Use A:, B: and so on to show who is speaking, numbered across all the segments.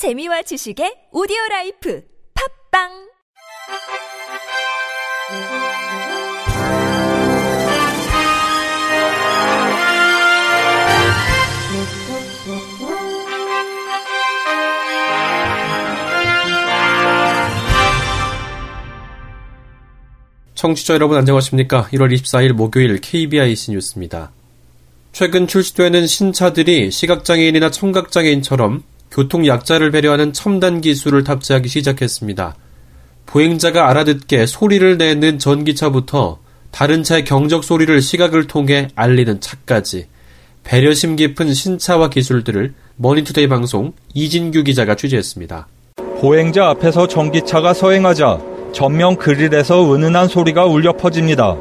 A: 재미와 지식의 오디오 라이프 팝빵
B: 청취자 여러분 안녕하십니까? 1월 24일 목요일 KBIC 뉴스입니다. 최근 출시되는 신차들이 시각장애인이나 청각장애인처럼 교통 약자를 배려하는 첨단 기술을 탑재하기 시작했습니다. 보행자가 알아듣게 소리를 내는 전기차부터 다른 차의 경적 소리를 시각을 통해 알리는 차까지 배려심 깊은 신차와 기술들을 머니투데이 방송 이진규 기자가 취재했습니다.
C: 보행자 앞에서 전기차가 서행하자 전면 그릴에서 은은한 소리가 울려 퍼집니다.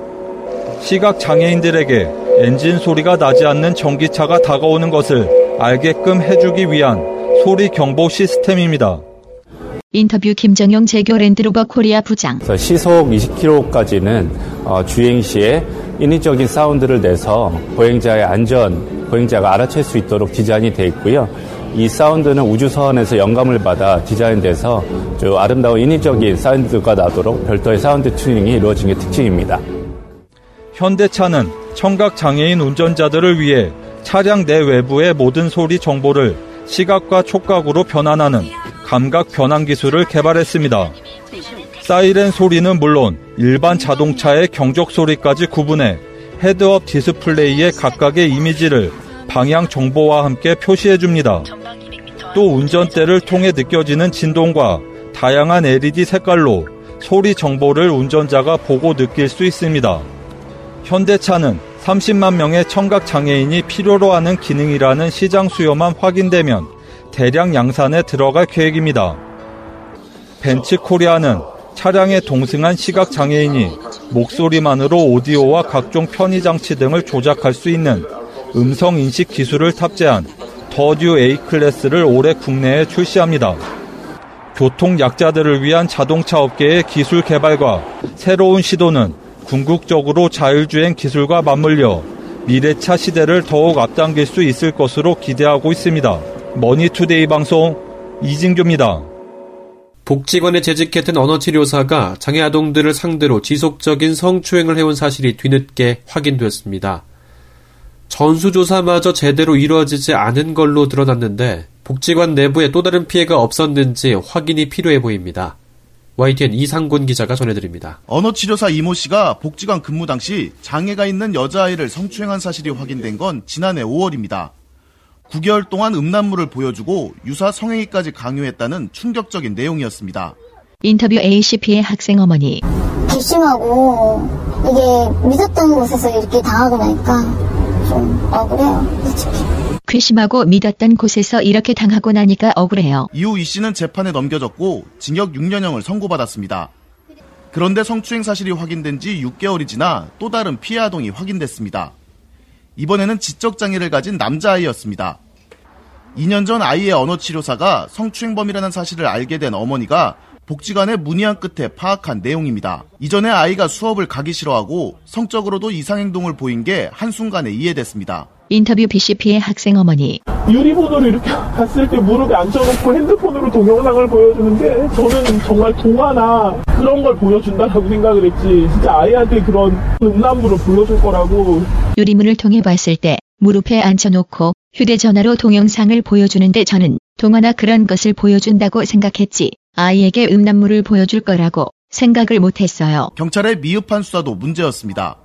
C: 시각 장애인들에게 엔진 소리가 나지 않는 전기차가 다가오는 것을 알게끔 해주기 위한 소리 경보 시스템입니다.
D: 인터뷰 김정용 재규어 랜드로버 코리아 부장.
E: 시속 20km까지는 어, 주행 시에 인위적인 사운드를 내서 보행자의 안전, 보행자가 알아챌 수 있도록 디자인이 되어 있고요. 이 사운드는 우주선에서 영감을 받아 디자인돼서 아름다운 인위적인 사운드가 나도록 별도의 사운드 튜닝이 이루어진 게 특징입니다.
C: 현대차는 청각 장애인 운전자들을 위해 차량 내 외부의 모든 소리 정보를 시각과 촉각으로 변환하는 감각 변환 기술을 개발했습니다. 사이렌 소리는 물론 일반 자동차의 경적 소리까지 구분해 헤드업 디스플레이에 각각의 이미지를 방향 정보와 함께 표시해 줍니다. 또 운전대를 통해 느껴지는 진동과 다양한 LED 색깔로 소리 정보를 운전자가 보고 느낄 수 있습니다. 현대차는 30만 명의 청각 장애인이 필요로 하는 기능이라는 시장 수요만 확인되면 대량 양산에 들어갈 계획입니다. 벤츠 코리아는 차량에 동승한 시각 장애인이 목소리만으로 오디오와 각종 편의 장치 등을 조작할 수 있는 음성 인식 기술을 탑재한 더듀 A 클래스를 올해 국내에 출시합니다. 교통 약자들을 위한 자동차 업계의 기술 개발과 새로운 시도는 궁극적으로 자율주행 기술과 맞물려 미래차 시대를 더욱 앞당길 수 있을 것으로 기대하고 있습니다. 머니투데이 방송 이진규입니다.
B: 복지관에 재직했던 언어치료사가 장애 아동들을 상대로 지속적인 성추행을 해온 사실이 뒤늦게 확인됐습니다. 전수조사마저 제대로 이루어지지 않은 걸로 드러났는데 복지관 내부에 또 다른 피해가 없었는지 확인이 필요해 보입니다. YTN 이상곤 기자가 전해드립니다.
F: 언어치료사 이모 씨가 복지관 근무 당시 장애가 있는 여자아이를 성추행한 사실이 확인된 건 지난해 5월입니다. 9개월 동안 음란물을 보여주고 유사 성행위까지 강요했다는 충격적인 내용이었습니다.
D: 인터뷰 ACP의 학생 어머니.
G: 괘씸하고 이게 믿었던 곳에서 이렇게 당하고 나니까 좀 억울해요. 솔직히.
D: 괘씸하고 믿었던 곳에서 이렇게 당하고 나니까 억울해요.
F: 이후 이 씨는 재판에 넘겨졌고 징역 6년형을 선고받았습니다. 그런데 성추행 사실이 확인된 지 6개월이 지나 또 다른 피해 아동이 확인됐습니다. 이번에는 지적장애를 가진 남자아이였습니다. 2년 전 아이의 언어치료사가 성추행범이라는 사실을 알게 된 어머니가 복지관에 문의한 끝에 파악한 내용입니다. 이전에 아이가 수업을 가기 싫어하고 성적으로도 이상행동을 보인 게 한순간에 이해됐습니다.
D: 인터뷰 BCP의 학생 어머니.
H: 유리번호를 이렇게 봤을 때 무릎에 앉혀놓고 핸드폰으로 동영상을 보여주는데 저는 정말 동화나 그런 걸 보여준다라고 생각을 했지 진짜 아이한테 그런 음란물을 보여줄 거라고
D: 유리문을 통해 봤을 때 무릎에 앉혀놓고 휴대전화로 동영상을 보여주는데 저는 동화나 그런 것을 보여준다고 생각했지 아이에게 음란물을 보여줄 거라고 생각을 못했어요.
F: 경찰의 미흡한 수사도 문제였습니다.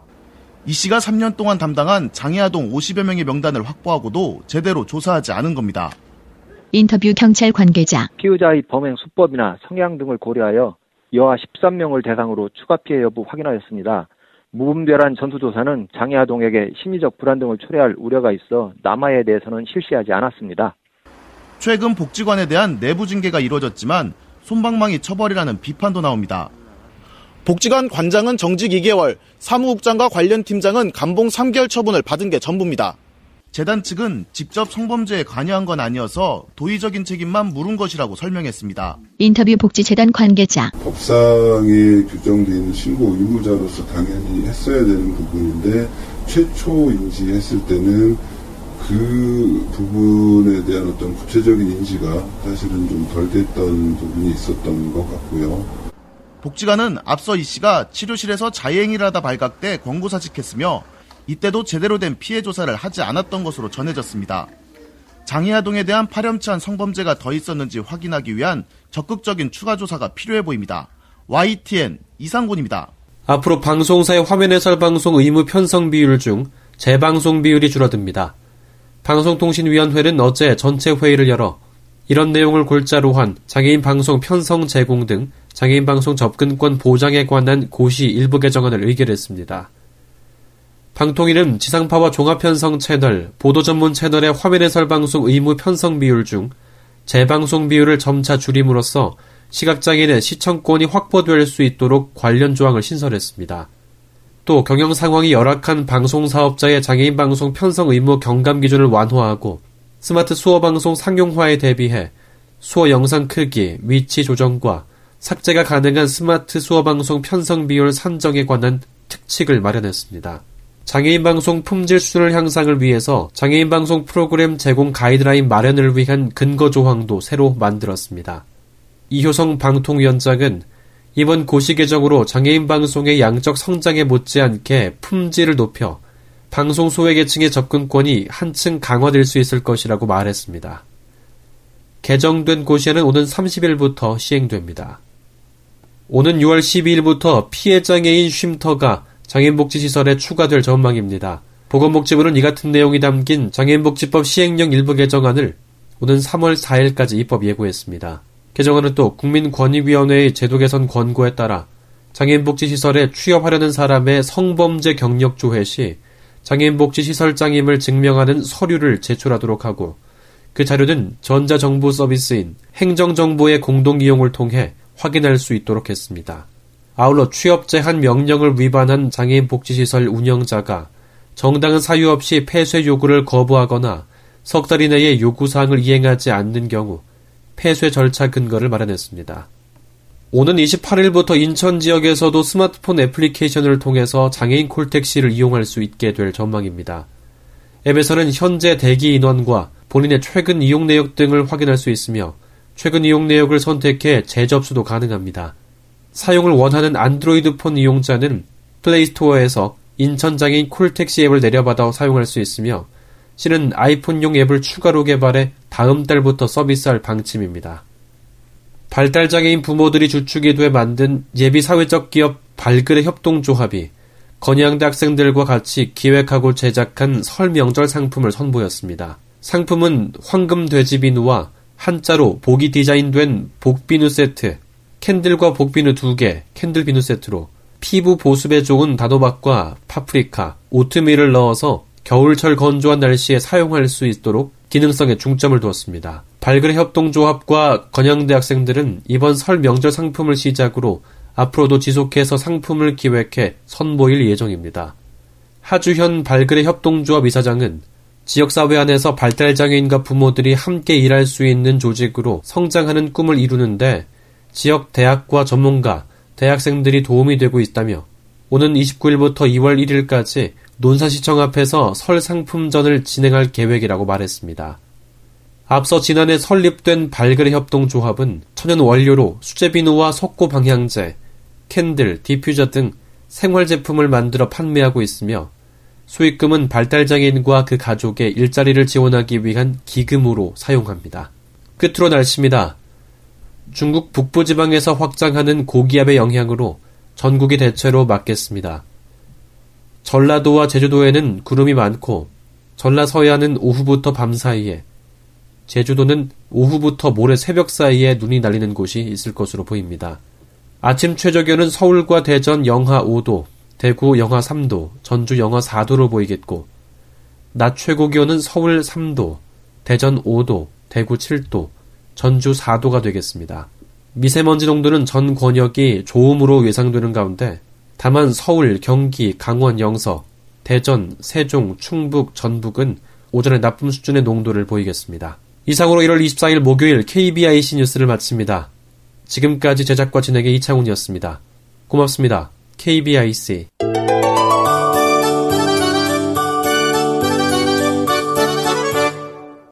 F: 이 씨가 3년 동안 담당한 장애아동 50여 명의 명단을 확보하고도 제대로 조사하지 않은 겁니다.
D: 인터뷰 경찰 관계자.
I: 피의자의 범행 수법이나 성향 등을 고려하여 여아 13명을 대상으로 추가 피해 여부 확인하였습니다. 무분별한 전수조사는 장애아동에게 심리적 불안 등을 초래할 우려가 있어 남아에 대해서는 실시하지 않았습니다.
F: 최근 복지관에 대한 내부 징계가 이루어졌지만 손방망이 처벌이라는 비판도 나옵니다. 복지관 관장은 정직 2개월, 사무국장과 관련 팀장은 감봉 3개월 처분을 받은 게 전부입니다. 재단 측은 직접 성범죄에 관여한 건 아니어서 도의적인 책임만 물은 것이라고 설명했습니다.
D: 인터뷰 복지재단 관계자.
J: 법상에 규정되어 있는 신고 의무자로서 당연히 했어야 되는 부분인데 최초 인지했을 때는 그 부분에 대한 어떤 구체적인 인지가 사실은 좀 덜 됐던 부분이 있었던 것 같고요.
F: 복지관은 앞서 이 씨가 치료실에서 자행을 하다 발각돼 권고사직했으며 이때도 제대로 된 피해 조사를 하지 않았던 것으로 전해졌습니다. 장애아동에 대한 파렴치한 성범죄가 더 있었는지 확인하기 위한 적극적인 추가 조사가 필요해 보입니다. YTN 이상곤입니다.
B: 앞으로 방송사의 화면 해설 방송 의무 편성 비율 중 재방송 비율이 줄어듭니다. 방송통신위원회는 어제 전체 회의를 열어 이런 내용을 골자로 한 장애인 방송 편성 제공 등 장애인 방송 접근권 보장에 관한 고시 일부 개정안을 의결했습니다. 방통위는 지상파와 종합편성 채널, 보도 전문 채널의 화면 해설 방송 의무 편성 비율 중 재방송 비율을 점차 줄임으로써 시각장애인의 시청권이 확보될 수 있도록 관련 조항을 신설했습니다. 또 경영 상황이 열악한 방송 사업자의 장애인 방송 편성 의무 경감 기준을 완화하고 스마트 수어 방송 상용화에 대비해 수어 영상 크기, 위치 조정과 삭제가 가능한 스마트 수어 방송 편성 비율 산정에 관한 특칙을 마련했습니다. 장애인 방송 품질 수준을 향상을 위해서 장애인 방송 프로그램 제공 가이드라인 마련을 위한 근거 조항도 새로 만들었습니다. 이효성 방통위원장은 이번 고시 개정으로 장애인 방송의 양적 성장에 못지않게 품질을 높여 방송 소외계층의 접근권이 한층 강화될 수 있을 것이라고 말했습니다. 개정된 고시에는 오는 30일부터 시행됩니다. 오는 6월 12일부터 피해장애인 쉼터가 장애인복지시설에 추가될 전망입니다. 보건복지부는 이 같은 내용이 담긴 장애인복지법 시행령 일부 개정안을 오는 3월 4일까지 입법 예고했습니다. 개정안은 또 국민권익위원회의 제도 개선 권고에 따라 장애인복지시설에 취업하려는 사람의 성범죄 경력 조회 시 장애인복지시설장임을 증명하는 서류를 제출하도록 하고 그 자료는 전자정보 서비스인 행정정보의 공동이용을 통해 확인할 수 있도록 했습니다. 아울러 취업 제한 명령을 위반한 장애인 복지시설 운영자가 정당한 사유 없이 폐쇄 요구를 거부하거나 석 달 이내에 요구사항을 이행하지 않는 경우 폐쇄 절차 근거를 마련했습니다. 오는 28일부터 인천 지역에서도 스마트폰 애플리케이션을 통해서 장애인 콜택시를 이용할 수 있게 될 전망입니다. 앱에서는 현재 대기 인원과 본인의 최근 이용 내역 등을 확인할 수 있으며 최근 이용 내역을 선택해 재접수도 가능합니다. 사용을 원하는 안드로이드 폰 이용자는 플레이스토어에서 인천장애인 콜택시 앱을 내려받아 사용할 수 있으며 실은 아이폰용 앱을 추가로 개발해 다음 달부터 서비스할 방침입니다. 발달장애인 부모들이 주축이 돼 만든 예비 사회적 기업 발그레 협동조합이 건양대 학생들과 같이 기획하고 제작한 설 명절 상품을 선보였습니다. 상품은 황금 돼지 비누와 한자로 복이 디자인된 복비누 세트, 캔들과 복비누 2개, 캔들 비누 세트로 피부 보습에 좋은 단호박과 파프리카, 오트밀을 넣어서 겨울철 건조한 날씨에 사용할 수 있도록 기능성에 중점을 두었습니다. 발그레 협동조합과 건양대 학생들은 이번 설 명절 상품을 시작으로 앞으로도 지속해서 상품을 기획해 선보일 예정입니다. 하주현 발그레 협동조합 이사장은 지역사회 안에서 발달장애인과 부모들이 함께 일할 수 있는 조직으로 성장하는 꿈을 이루는데 지역 대학과 전문가, 대학생들이 도움이 되고 있다며 오는 29일부터 2월 1일까지 논산시청 앞에서 설 상품전을 진행할 계획이라고 말했습니다. 앞서 지난해 설립된 발그레 협동조합은 천연 원료로 수제비누와 석고 방향제, 캔들, 디퓨저 등 생활 제품을 만들어 판매하고 있으며 수익금은 발달장애인과 그 가족의 일자리를 지원하기 위한 기금으로 사용합니다. 끝으로 날씨입니다. 중국 북부 지방에서 확장하는 고기압의 영향으로 전국이 대체로 맑겠습니다. 전라도와 제주도에는 구름이 많고 전라 서해안은 오후부터 밤 사이에 제주도는 오후부터 모레 새벽 사이에 눈이 날리는 곳이 있을 것으로 보입니다. 아침 최저 기온은 서울과 대전 영하 5도, 대구 영하 3도, 전주 영하 4도로 보이겠고 낮 최고 기온은 서울 3도, 대전 5도, 대구 7도, 전주 4도가 되겠습니다. 미세먼지 농도는 전 권역이 좋음으로 예상되는 가운데 다만 서울, 경기, 강원, 영서, 대전, 세종, 충북, 전북은 오전에 나쁨 수준의 농도를 보이겠습니다. 이상으로 1월 24일 목요일 KBIC 뉴스를 마칩니다. 지금까지 제작과 진행의 이창훈이었습니다. 고맙습니다. KBIC